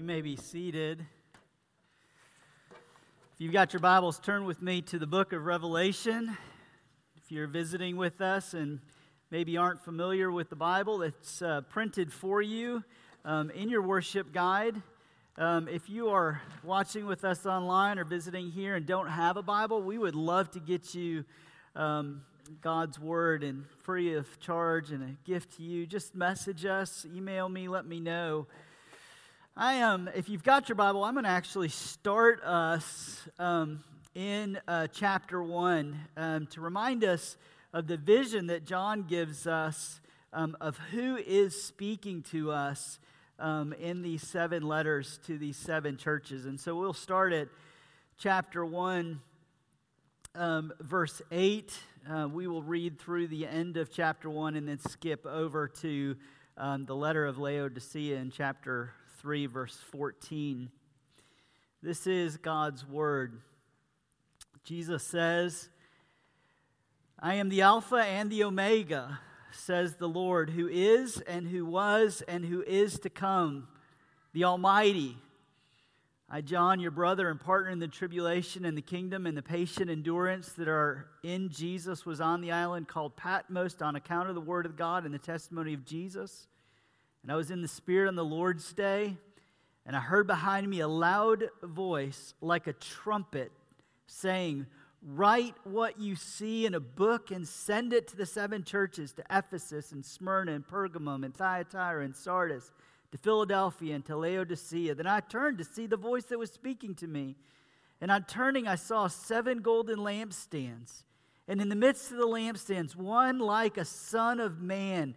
You may be seated. If you've got your Bibles, turn with me to the book of Revelation. If you're visiting with us and maybe aren't familiar with the Bible, it's uh, printed for you um, in your worship guide. Um, if you are watching with us online or visiting here and don't have a Bible, we would love to get you um, God's Word and free of charge and a gift to you. Just message us, email me, let me know. I am, um, if you've got your Bible, I'm going to actually start us um, in uh, chapter 1 um, to remind us of the vision that John gives us um, of who is speaking to us um, in these seven letters to these seven churches. And so we'll start at chapter 1, um, verse 8. Uh, we will read through the end of chapter 1 and then skip over to um, the letter of Laodicea in chapter 3, verse 14. This is God's word. Jesus says, I am the Alpha and the Omega says the Lord, who is and who was and who is to come, the Almighty. I, John, your brother and partner in the tribulation and the kingdom and the patient endurance that are in Jesus, was on the island called Patmos on account of the word of God and the testimony of Jesus. And I was in the Spirit on the Lord's day, and I heard behind me a loud voice like a trumpet saying, Write what you see in a book and send it to the seven churches to Ephesus and Smyrna and Pergamum and Thyatira and Sardis, to Philadelphia and to Laodicea. Then I turned to see the voice that was speaking to me. And on turning, I saw seven golden lampstands. And in the midst of the lampstands, one like a son of man,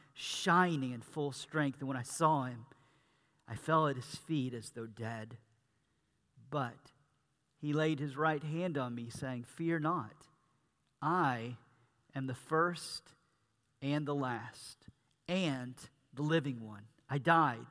shining in full strength. And when I saw him, I fell at his feet as though dead. But he laid his right hand on me, saying, Fear not, I am the first and the last, and the living one. I died,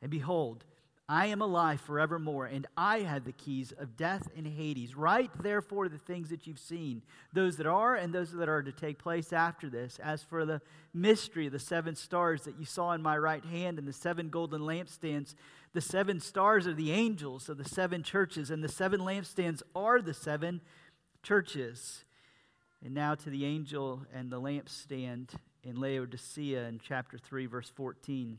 and behold, I am alive forevermore, and I have the keys of death and Hades. Write therefore the things that you've seen, those that are and those that are to take place after this. As for the mystery of the seven stars that you saw in my right hand and the seven golden lampstands, the seven stars are the angels of the seven churches, and the seven lampstands are the seven churches. And now to the angel and the lampstand in Laodicea in chapter 3, verse 14.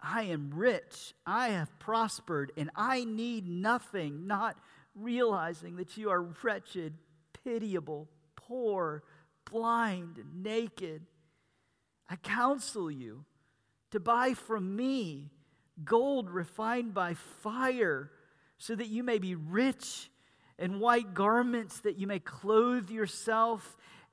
I am rich, I have prospered, and I need nothing, not realizing that you are wretched, pitiable, poor, blind, and naked. I counsel you to buy from me gold refined by fire, so that you may be rich, and white garments that you may clothe yourself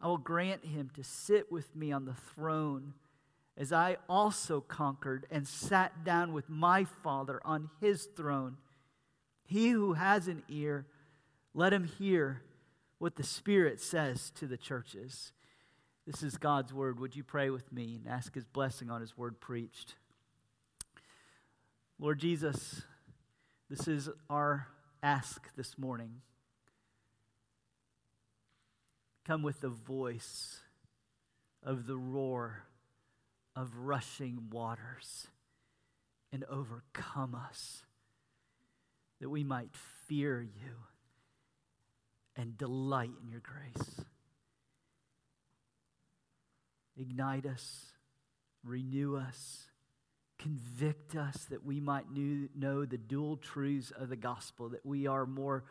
I will grant him to sit with me on the throne, as I also conquered and sat down with my Father on his throne. He who has an ear, let him hear what the Spirit says to the churches. This is God's word. Would you pray with me and ask his blessing on his word preached? Lord Jesus, this is our ask this morning. Come with the voice of the roar of rushing waters and overcome us, that we might fear you and delight in your grace. Ignite us, renew us, convict us that we might know the dual truths of the gospel, that we are more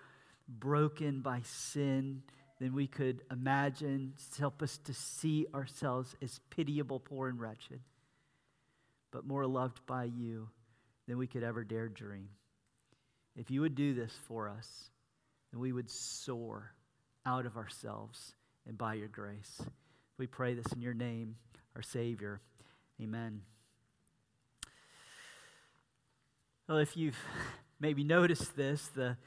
broken by sin than we could imagine. Help us to see ourselves as pitiable, poor, and wretched, but more loved by you than we could ever dare dream. If you would do this for us, then we would soar out of ourselves and by your grace. We pray this in your name, our Savior. Amen. Well, if you've maybe noticed this, the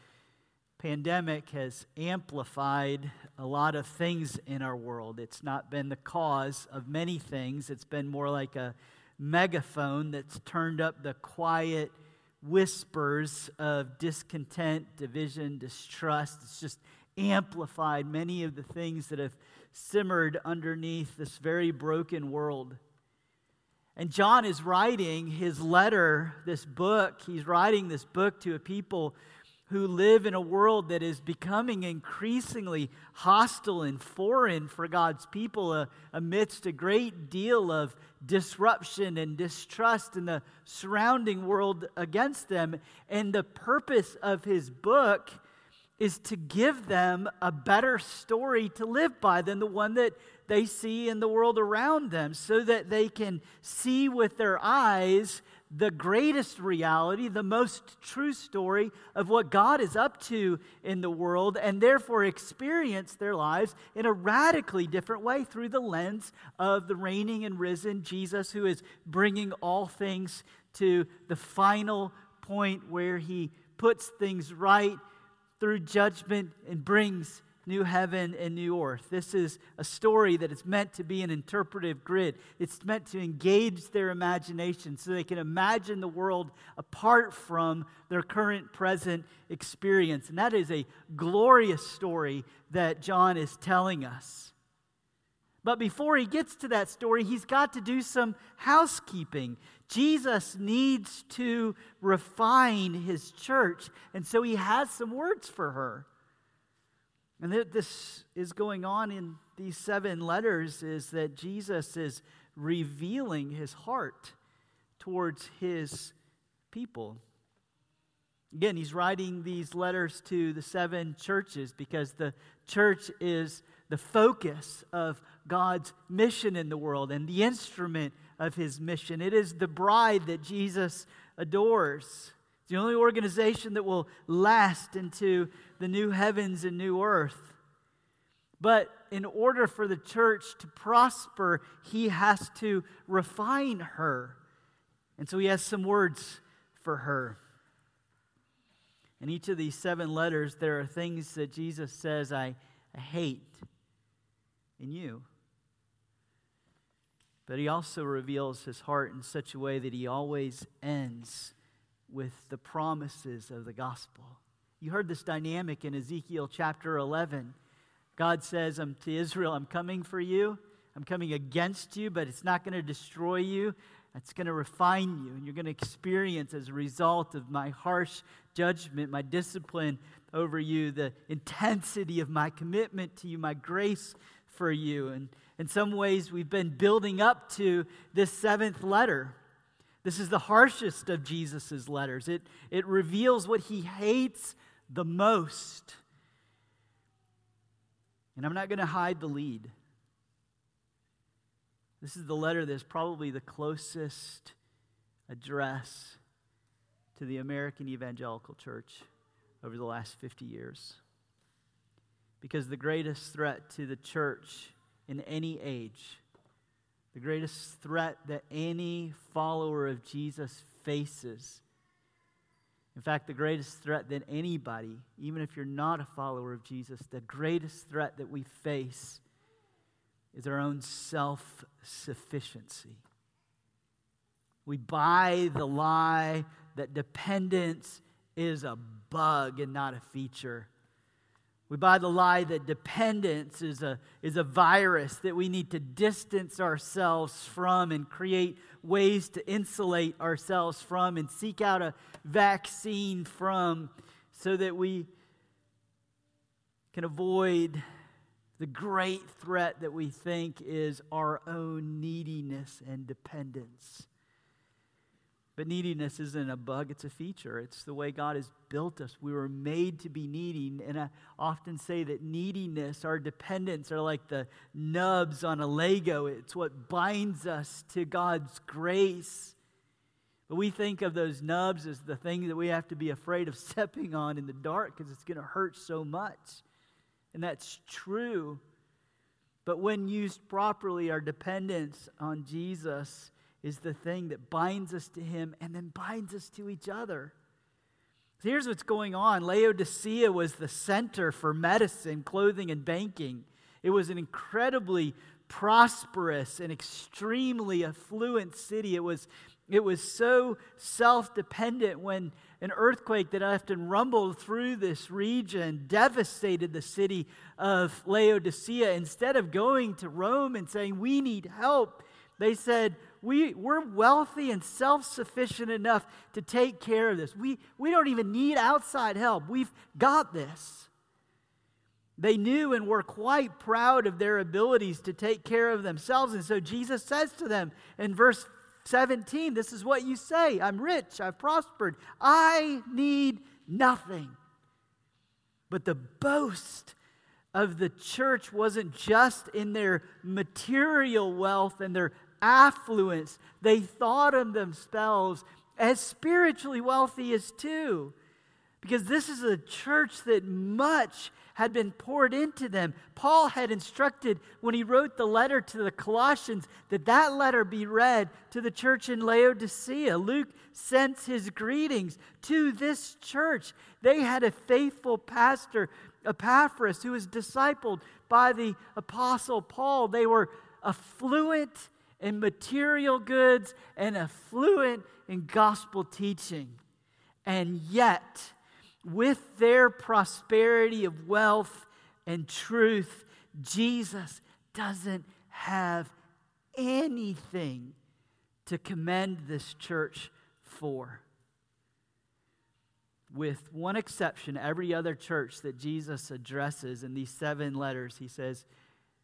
pandemic has amplified a lot of things in our world. It's not been the cause of many things, it's been more like a megaphone that's turned up the quiet whispers of discontent, division, distrust. It's just amplified many of the things that have simmered underneath this very broken world. And John is writing his letter, this book. He's writing this book to a people who live in a world that is becoming increasingly hostile and foreign for God's people uh, amidst a great deal of disruption and distrust in the surrounding world against them. And the purpose of his book is to give them a better story to live by than the one that they see in the world around them so that they can see with their eyes the greatest reality, the most true story of what God is up to in the world, and therefore experience their lives in a radically different way through the lens of the reigning and risen Jesus, who is bringing all things to the final point where he puts things right through judgment and brings new heaven and new earth. This is a story that is meant to be an interpretive grid. It's meant to engage their imagination so they can imagine the world apart from their current present experience. And that is a glorious story that John is telling us. But before he gets to that story, he's got to do some housekeeping. Jesus needs to refine his church, and so he has some words for her. And that this is going on in these seven letters is that Jesus is revealing his heart towards his people. Again, he's writing these letters to the seven churches because the church is the focus of God's mission in the world and the instrument of his mission. It is the bride that Jesus adores. The only organization that will last into the new heavens and new earth. But in order for the church to prosper, he has to refine her. And so he has some words for her. In each of these seven letters, there are things that Jesus says, I, I hate in you. But he also reveals his heart in such a way that he always ends with the promises of the gospel. You heard this dynamic in Ezekiel chapter 11. God says um, to Israel, I'm coming for you. I'm coming against you, but it's not going to destroy you. It's going to refine you, and you're going to experience, as a result of my harsh judgment, my discipline over you, the intensity of my commitment to you, my grace for you. And in some ways, we've been building up to this seventh letter. This is the harshest of Jesus' letters. It, it reveals what he hates the most. And I'm not going to hide the lead. This is the letter that's probably the closest address to the American evangelical church over the last 50 years. Because the greatest threat to the church in any age, the greatest threat that any follower of Jesus faces, in fact, the greatest threat that anybody, even if you're not a follower of Jesus, the greatest threat that we face is our own self sufficiency. We buy the lie that dependence is a bug and not a feature. We buy the lie that dependence is a, is a virus that we need to distance ourselves from and create ways to insulate ourselves from and seek out a vaccine from so that we can avoid the great threat that we think is our own neediness and dependence. But neediness isn't a bug, it's a feature. It's the way God has built us. We were made to be needy. And I often say that neediness, our dependence, are like the nubs on a Lego. It's what binds us to God's grace. But we think of those nubs as the thing that we have to be afraid of stepping on in the dark because it's going to hurt so much. And that's true. But when used properly, our dependence on Jesus is the thing that binds us to Him and then binds us to each other. So here's what's going on Laodicea was the center for medicine, clothing, and banking. It was an incredibly prosperous and extremely affluent city. It was, it was so self dependent when an earthquake that often rumbled through this region devastated the city of Laodicea. Instead of going to Rome and saying, We need help, they said, we, we're wealthy and self sufficient enough to take care of this. We, we don't even need outside help. We've got this. They knew and were quite proud of their abilities to take care of themselves. And so Jesus says to them in verse 17, This is what you say I'm rich, I've prospered, I need nothing. But the boast of the church wasn't just in their material wealth and their affluence. They thought of themselves as spiritually wealthy as too. Because this is a church that much had been poured into them. Paul had instructed when he wrote the letter to the Colossians that that letter be read to the church in Laodicea. Luke sends his greetings to this church. They had a faithful pastor, Epaphras, who was discipled by the apostle Paul. They were affluent in material goods and affluent in gospel teaching. And yet, with their prosperity of wealth and truth, Jesus doesn't have anything to commend this church for. With one exception, every other church that Jesus addresses in these seven letters, he says,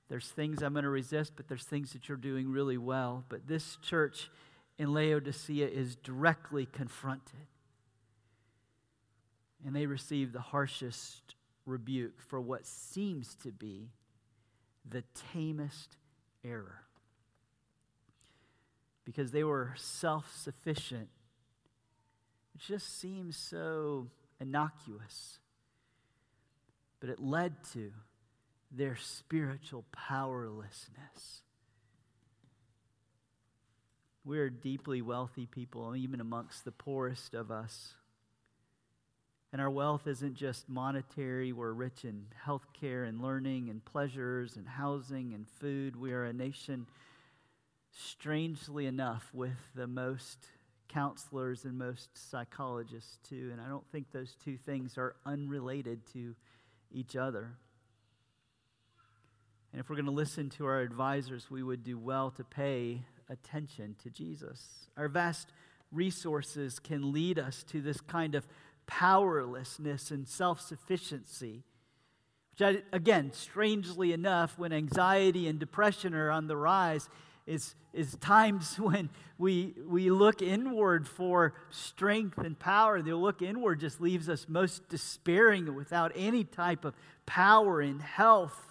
there's things I'm going to resist, but there's things that you're doing really well. But this church in Laodicea is directly confronted. And they receive the harshest rebuke for what seems to be the tamest error. Because they were self sufficient. It just seems so innocuous. But it led to their spiritual powerlessness. We're deeply wealthy people, even amongst the poorest of us. And our wealth isn't just monetary. We're rich in health care and learning and pleasures and housing and food. We are a nation, strangely enough, with the most counselors and most psychologists, too. And I don't think those two things are unrelated to each other. And if we're going to listen to our advisors, we would do well to pay attention to Jesus. Our vast resources can lead us to this kind of powerlessness and self sufficiency. Which, again, strangely enough, when anxiety and depression are on the rise, is, is times when we, we look inward for strength and power. The look inward just leaves us most despairing without any type of power and health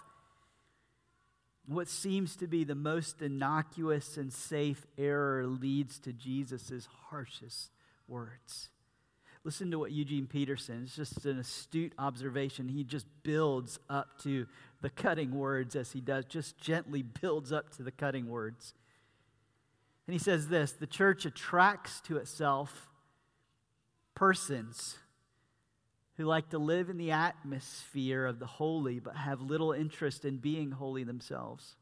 what seems to be the most innocuous and safe error leads to Jesus' harshest words. Listen to what Eugene Peterson, it's just an astute observation. He just builds up to the cutting words as he does, just gently builds up to the cutting words. And he says this the church attracts to itself persons who like to live in the atmosphere of the holy but have little interest in being holy themselves.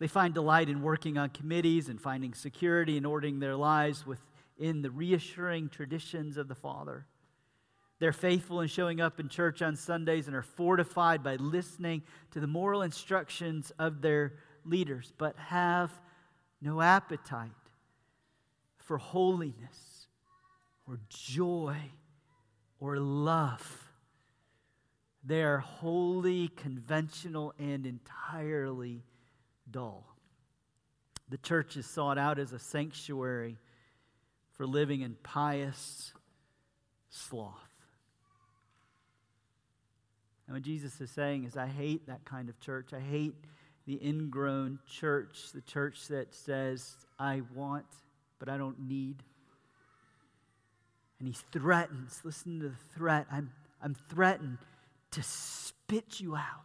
They find delight in working on committees and finding security and ordering their lives within the reassuring traditions of the Father. They're faithful in showing up in church on Sundays and are fortified by listening to the moral instructions of their leaders, but have no appetite for holiness or joy or love. They are wholly conventional and entirely dull. The church is sought out as a sanctuary for living in pious sloth. And what Jesus is saying is, I hate that kind of church. I hate the ingrown church, the church that says, I want, but I don't need. And he threatens, listen to the threat. I'm, I'm threatened to spit you out.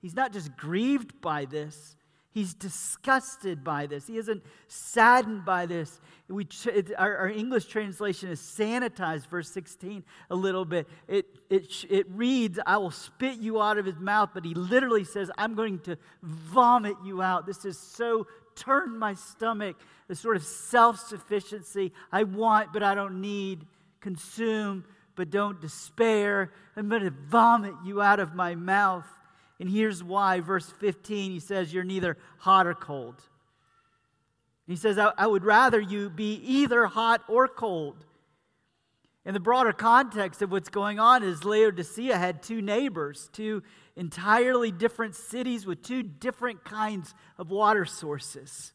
He's not just grieved by this, He's disgusted by this. He isn't saddened by this. We, our, our, English translation is sanitized, verse 16, a little bit. It, it, it reads, I will spit you out of his mouth, but he literally says, I'm going to vomit you out. This is so turned my stomach. The sort of self sufficiency I want, but I don't need. Consume, but don't despair. I'm going to vomit you out of my mouth. And here's why. Verse 15, he says, You're neither hot or cold. He says, I, I would rather you be either hot or cold. In the broader context of what's going on is Laodicea had two neighbors, two entirely different cities with two different kinds of water sources.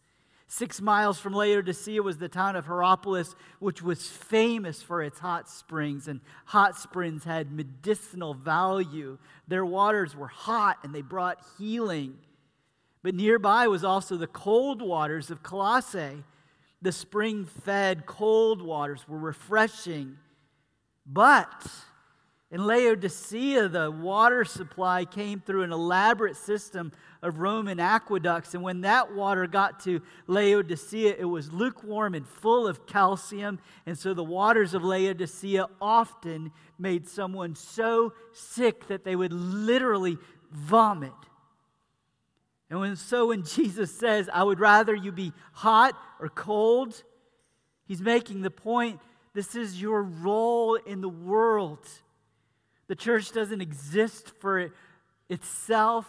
Six miles from Laodicea was the town of Hierapolis, which was famous for its hot springs, and hot springs had medicinal value. Their waters were hot and they brought healing. But nearby was also the cold waters of Colossae. The spring fed cold waters were refreshing. But in Laodicea, the water supply came through an elaborate system of Roman aqueducts. And when that water got to Laodicea, it was lukewarm and full of calcium. And so the waters of Laodicea often made someone so sick that they would literally vomit. And when, so when Jesus says, I would rather you be hot or cold, he's making the point this is your role in the world. The church doesn't exist for itself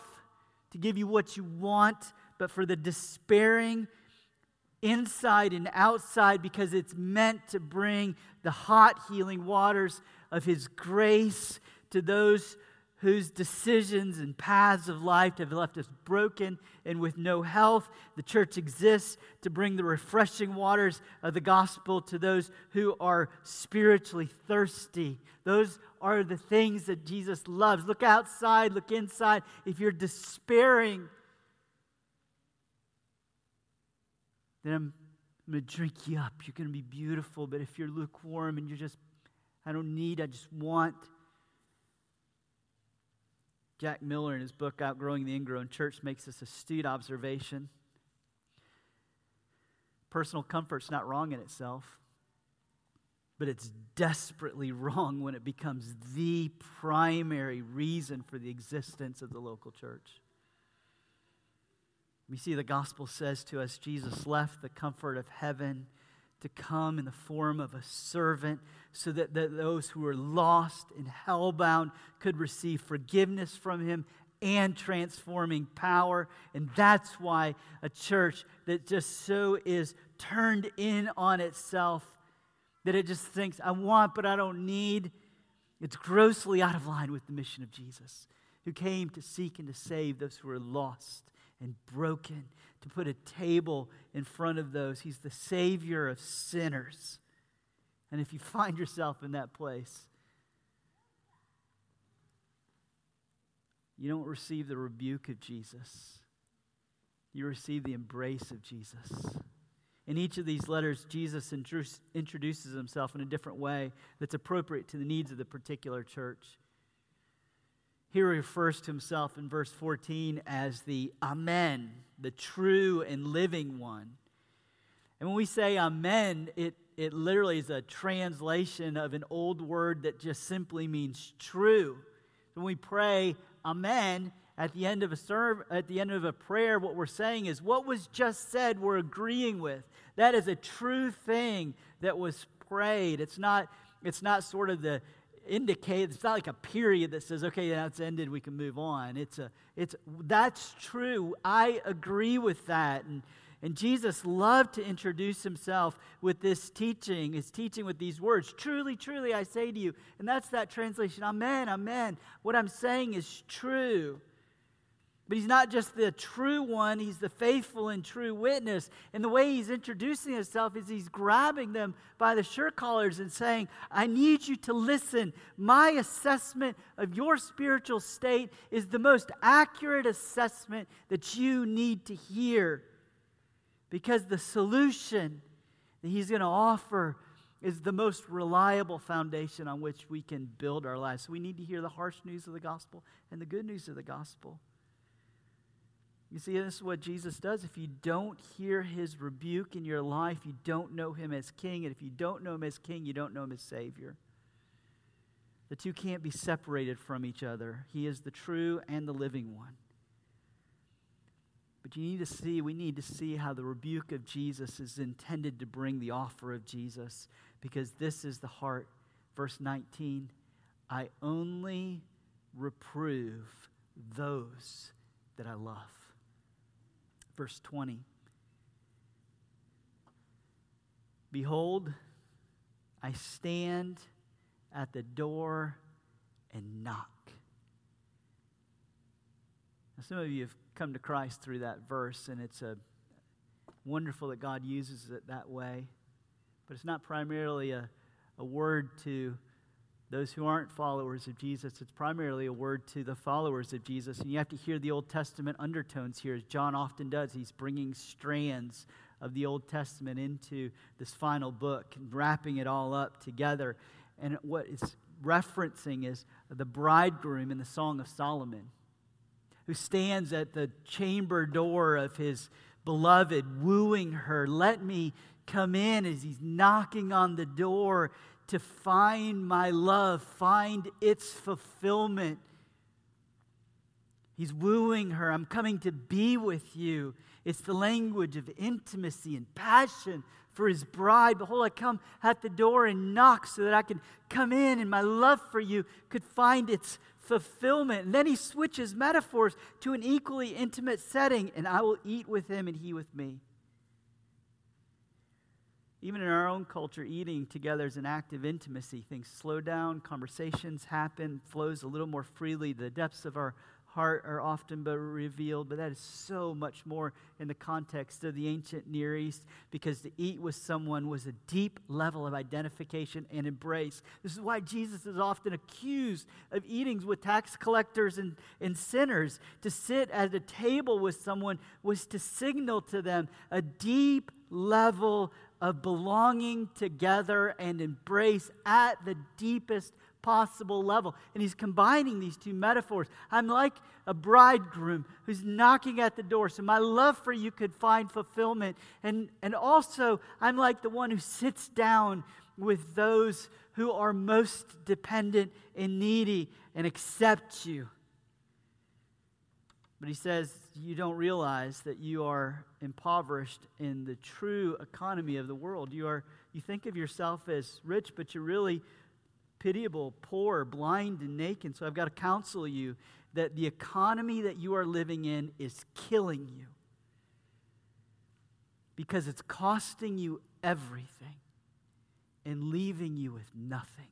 to give you what you want, but for the despairing inside and outside because it's meant to bring the hot healing waters of His grace to those whose decisions and paths of life have left us broken and with no health. The church exists to bring the refreshing waters of the gospel to those who are spiritually thirsty. Those are the things that Jesus loves. Look outside, look inside. If you're despairing, then I'm, I'm going to drink you up. You're going to be beautiful. But if you're lukewarm and you're just, I don't need, I just want Jack Miller, in his book Outgrowing the Ingrown Church, makes this astute observation. Personal comfort's not wrong in itself, but it's desperately wrong when it becomes the primary reason for the existence of the local church. We see the gospel says to us Jesus left the comfort of heaven to come in the form of a servant so that, that those who were lost and hellbound could receive forgiveness from him and transforming power. And that's why a church that just so is turned in on itself that it just thinks, I want, but I don't need, it's grossly out of line with the mission of Jesus, who came to seek and to save those who are lost and broken, to put a table in front of those. He's the Savior of sinners. And if you find yourself in that place, you don't receive the rebuke of Jesus, you receive the embrace of Jesus. In each of these letters, Jesus introduces himself in a different way that's appropriate to the needs of the particular church. He refers to himself in verse 14 as the Amen, the true and living one. And when we say Amen, it, it literally is a translation of an old word that just simply means true. When we pray Amen at the end of a serve, at the end of a prayer, what we're saying is what was just said, we're agreeing with. That is a true thing that was prayed. It's not, it's not sort of the indicate it's not like a period that says okay that's ended we can move on. It's a it's that's true. I agree with that. And and jesus loved to introduce himself with this teaching his teaching with these words. Truly truly i say to you and that's that translation amen amen. What i'm saying is true but he's not just the true one, he's the faithful and true witness. And the way he's introducing himself is he's grabbing them by the shirt collars and saying, I need you to listen. My assessment of your spiritual state is the most accurate assessment that you need to hear. Because the solution that he's going to offer is the most reliable foundation on which we can build our lives. So we need to hear the harsh news of the gospel and the good news of the gospel. You see, this is what Jesus does. If you don't hear his rebuke in your life, you don't know him as king. And if you don't know him as king, you don't know him as Savior. The two can't be separated from each other. He is the true and the living one. But you need to see, we need to see how the rebuke of Jesus is intended to bring the offer of Jesus, because this is the heart. Verse 19 I only reprove those that I love. Verse 20. Behold, I stand at the door and knock. Now, some of you have come to Christ through that verse, and it's a wonderful that God uses it that way. But it's not primarily a, a word to those who aren't followers of Jesus, it's primarily a word to the followers of Jesus. And you have to hear the Old Testament undertones here, as John often does. He's bringing strands of the Old Testament into this final book and wrapping it all up together. And what it's referencing is the bridegroom in the Song of Solomon, who stands at the chamber door of his beloved, wooing her. Let me come in as he's knocking on the door to find my love, find its fulfillment. He's wooing her. I'm coming to be with you. It's the language of intimacy and passion for his bride. Behold, I come at the door and knock so that I can come in and my love for you could find its fulfillment. And then he switches metaphors to an equally intimate setting, and I will eat with him and he with me. Even in our own culture, eating together is an act of intimacy. Things slow down, conversations happen, flows a little more freely. The depths of our heart are often but revealed, but that is so much more in the context of the ancient Near East because to eat with someone was a deep level of identification and embrace. This is why Jesus is often accused of eating with tax collectors and, and sinners. To sit at a table with someone was to signal to them a deep level of belonging together and embrace at the deepest possible level. And he's combining these two metaphors. I'm like a bridegroom who's knocking at the door, so my love for you could find fulfillment. And, and also, I'm like the one who sits down with those who are most dependent and needy and accept you. But he says, You don't realize that you are impoverished in the true economy of the world. You, are, you think of yourself as rich, but you're really pitiable, poor, blind, and naked. So I've got to counsel you that the economy that you are living in is killing you because it's costing you everything and leaving you with nothing.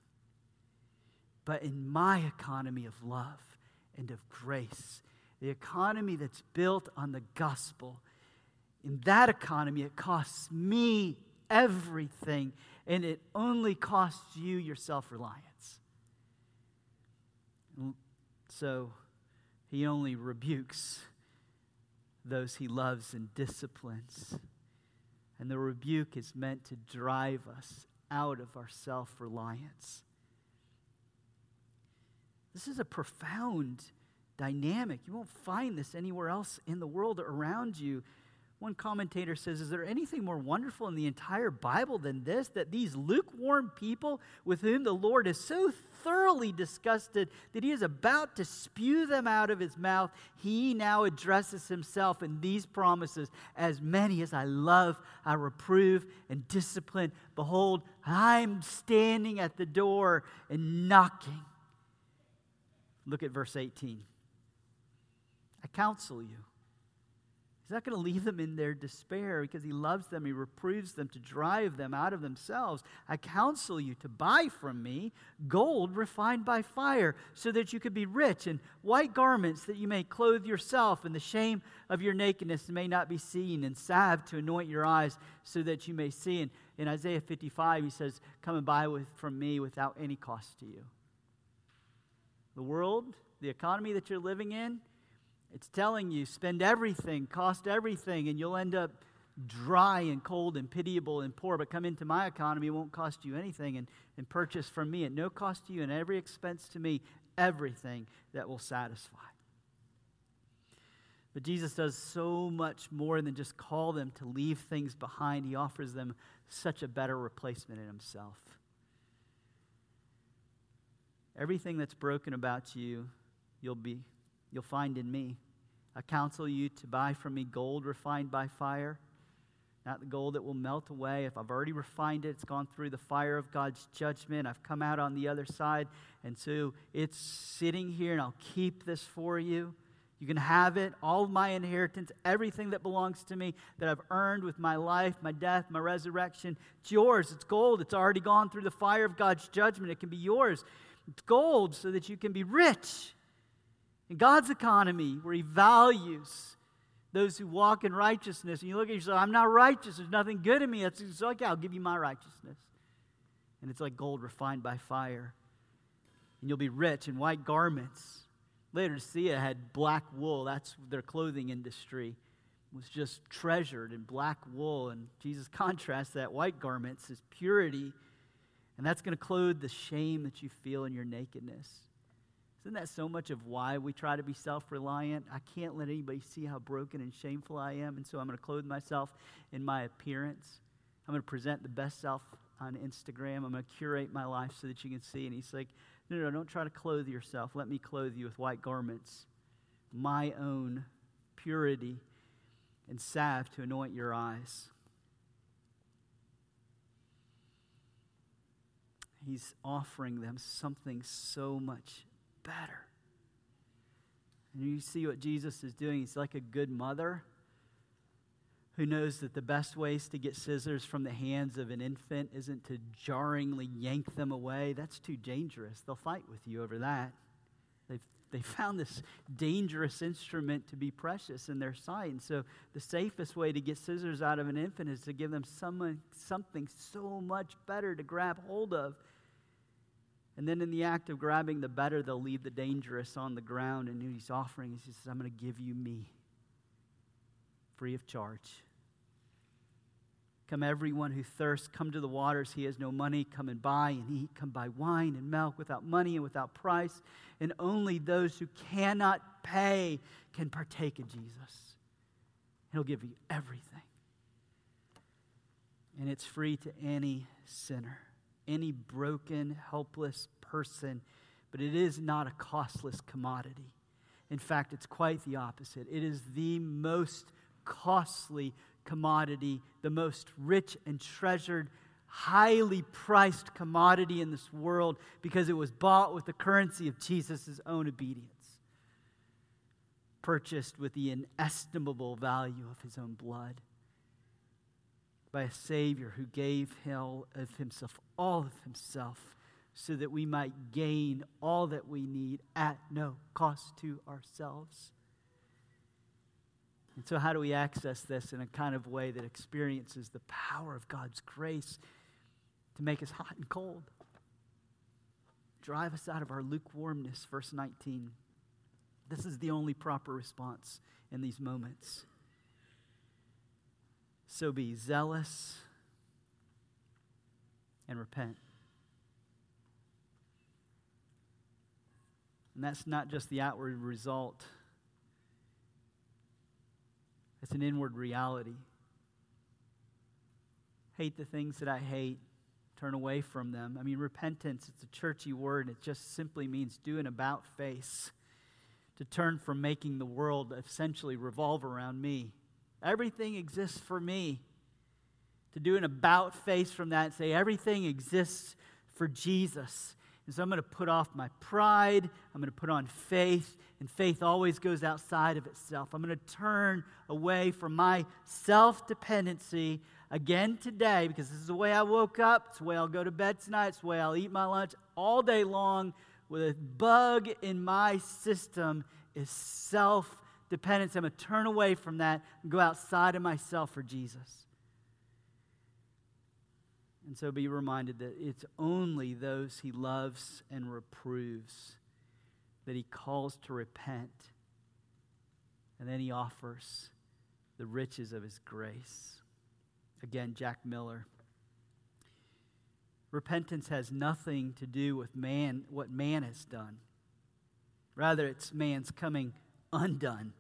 But in my economy of love and of grace, the economy that's built on the gospel, in that economy, it costs me everything, and it only costs you your self reliance. So he only rebukes those he loves and disciplines. And the rebuke is meant to drive us out of our self reliance. This is a profound dynamic. You won't find this anywhere else in the world or around you. One commentator says, Is there anything more wonderful in the entire Bible than this? That these lukewarm people with whom the Lord is so thoroughly disgusted that he is about to spew them out of his mouth, he now addresses himself in these promises As many as I love, I reprove and discipline. Behold, I'm standing at the door and knocking. Look at verse 18. Counsel you He's not going to leave them in their despair because he loves them. He reproves them to drive them out of themselves. I counsel you to buy from me gold refined by fire so that you could be rich, and white garments that you may clothe yourself, and the shame of your nakedness may not be seen, and salve to anoint your eyes so that you may see. And in Isaiah 55, he says, Come and buy with, from me without any cost to you. The world, the economy that you're living in, it's telling you spend everything, cost everything, and you'll end up dry and cold and pitiable and poor. But come into my economy, it won't cost you anything, and, and purchase from me at no cost to you and every expense to me everything that will satisfy. But Jesus does so much more than just call them to leave things behind. He offers them such a better replacement in Himself. Everything that's broken about you, you'll be you'll find in me. I counsel you to buy from me gold refined by fire, not the gold that will melt away. If I've already refined it, it's gone through the fire of God's judgment. I've come out on the other side, and so it's sitting here, and I'll keep this for you. You can have it, all my inheritance, everything that belongs to me that I've earned with my life, my death, my resurrection. It's yours. It's gold. It's already gone through the fire of God's judgment. It can be yours. It's gold so that you can be rich in God's economy, where He values those who walk in righteousness, and you look at yourself, I'm not righteous, there's nothing good in me. It's, like, I'll give you my righteousness. And it's like gold refined by fire. And you'll be rich in white garments. Laodicea had black wool, that's their clothing industry was just treasured in black wool. And Jesus contrasts that white garments as purity. And that's going to clothe the shame that you feel in your nakedness. Isn't that so much of why we try to be self reliant? I can't let anybody see how broken and shameful I am, and so I'm going to clothe myself in my appearance. I'm going to present the best self on Instagram. I'm going to curate my life so that you can see. And he's like, No, no, don't try to clothe yourself. Let me clothe you with white garments, my own purity, and salve to anoint your eyes. He's offering them something so much better. And you see what Jesus is doing. He's like a good mother who knows that the best ways to get scissors from the hands of an infant isn't to jarringly yank them away. That's too dangerous. They'll fight with you over that. They've, they found this dangerous instrument to be precious in their sight. And so the safest way to get scissors out of an infant is to give them some, something so much better to grab hold of and then in the act of grabbing the better, they'll leave the dangerous on the ground. And he's offering, he says, I'm going to give you me free of charge. Come, everyone who thirsts, come to the waters. He has no money. Come and buy and eat. Come buy wine and milk without money and without price. And only those who cannot pay can partake of Jesus. He'll give you everything. And it's free to any sinner any broken, helpless person, but it is not a costless commodity. In fact, it's quite the opposite. It is the most costly commodity, the most rich and treasured, highly priced commodity in this world because it was bought with the currency of Jesus' own obedience, purchased with the inestimable value of his own blood by a Savior who gave hell of himself, all of himself, so that we might gain all that we need at no cost to ourselves. And so, how do we access this in a kind of way that experiences the power of God's grace to make us hot and cold? Drive us out of our lukewarmness, verse 19. This is the only proper response in these moments. So be zealous and repent. And that's not just the outward result. it's an inward reality. Hate the things that I hate, turn away from them. I mean, repentance, it's a churchy word. It just simply means do an about face, to turn from making the world essentially revolve around me. Everything exists for me. To do an about face from that and say, everything exists for Jesus. And so I'm going to put off my pride. I'm going to put on faith. And faith always goes outside of itself. I'm going to turn away from my self dependency again today because this is the way I woke up. It's the way I'll go to bed tonight. It's the way I'll eat my lunch all day long with a bug in my system is self dependence. I'm going to turn away from that and go outside of myself for Jesus. And so be reminded that it's only those he loves and reproves that he calls to repent. And then he offers the riches of his grace. Again, Jack Miller. Repentance has nothing to do with man, what man has done. Rather, it's man's coming undone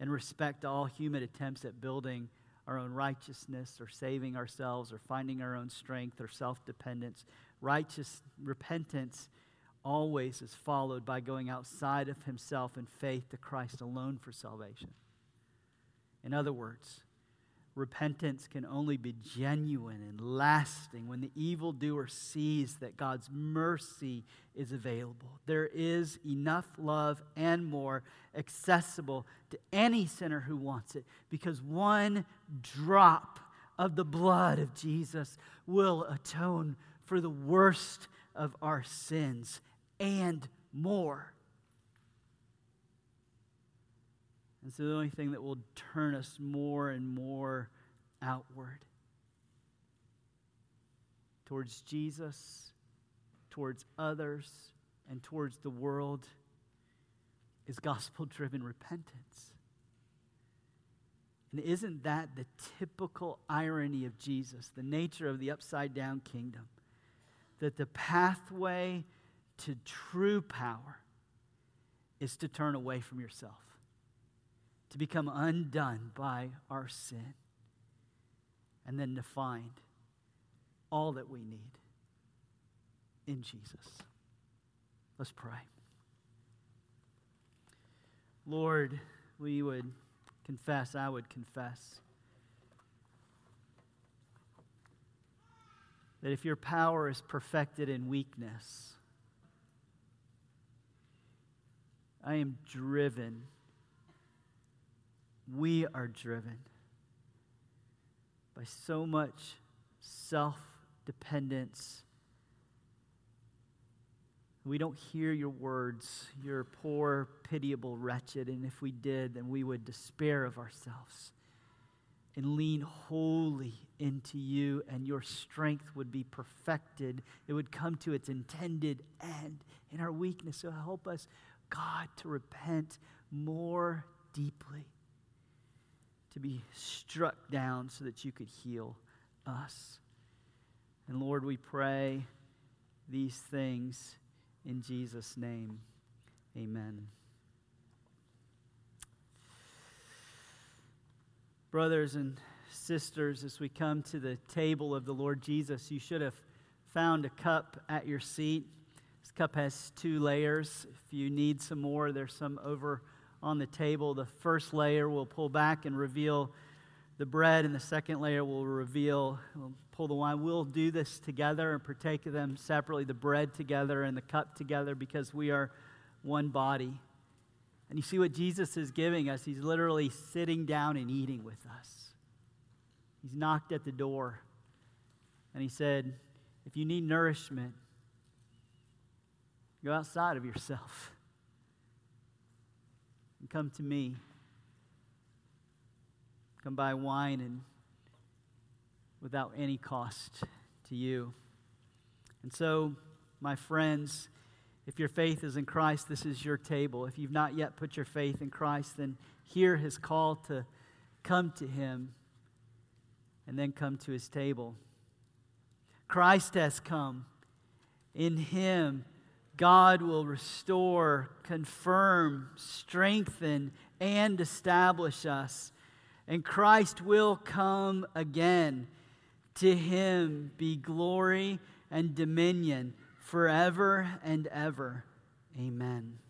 in respect to all human attempts at building our own righteousness or saving ourselves or finding our own strength or self dependence. Righteous repentance always is followed by going outside of himself in faith to Christ alone for salvation. In other words, repentance can only be genuine and lasting when the evildoer sees that God's mercy is available. There is enough love and more accessible to any sinner who wants it because one drop of the blood of Jesus will atone for the worst of our sins and more. And so the only thing that will turn us more and more outward towards Jesus, towards others, and towards the world is gospel driven repentance. And isn't that the typical irony of Jesus, the nature of the upside down kingdom? That the pathway to true power is to turn away from yourself to become undone by our sin, and then to find all that we need in Jesus. Let's pray. Lord, we would confess, I would confess, that if your power is perfected in weakness, I am driven we are driven by so much self dependence. We don't hear your words, your poor, pitiable wretched. And if we did, then we would despair of ourselves and lean wholly into you, and your strength would be perfected. It would come to its intended end in our weakness. So help us, God, to repent more deeply to be struck down so that you could heal us. And Lord, we pray these things in Jesus' name. Amen. Brothers and sisters, as we come to the table of the Lord Jesus, you should have found a cup at your seat. This cup has two layers. If you need some more, there's some over on the table. The first layer will pull back and reveal the bread, and the second layer will reveal, we'll pull the wine. We'll do this together and partake of them separately, the bread together and the cup together, because we are one body. And you see what Jesus is giving us? He's literally sitting down and eating with us. He's knocked at the door, and he said, If you need nourishment, go outside of yourself and come to me. Come buy wine and without any cost to you. And so, my friends, if your faith is in Christ, this is your table. If you've not yet put your faith in Christ, then hear his call to come to him and then come to his table. Christ has come. In him, God will restore, confirm, strengthen, and establish us. And Christ will come again. To him be glory and dominion forever and ever. Amen.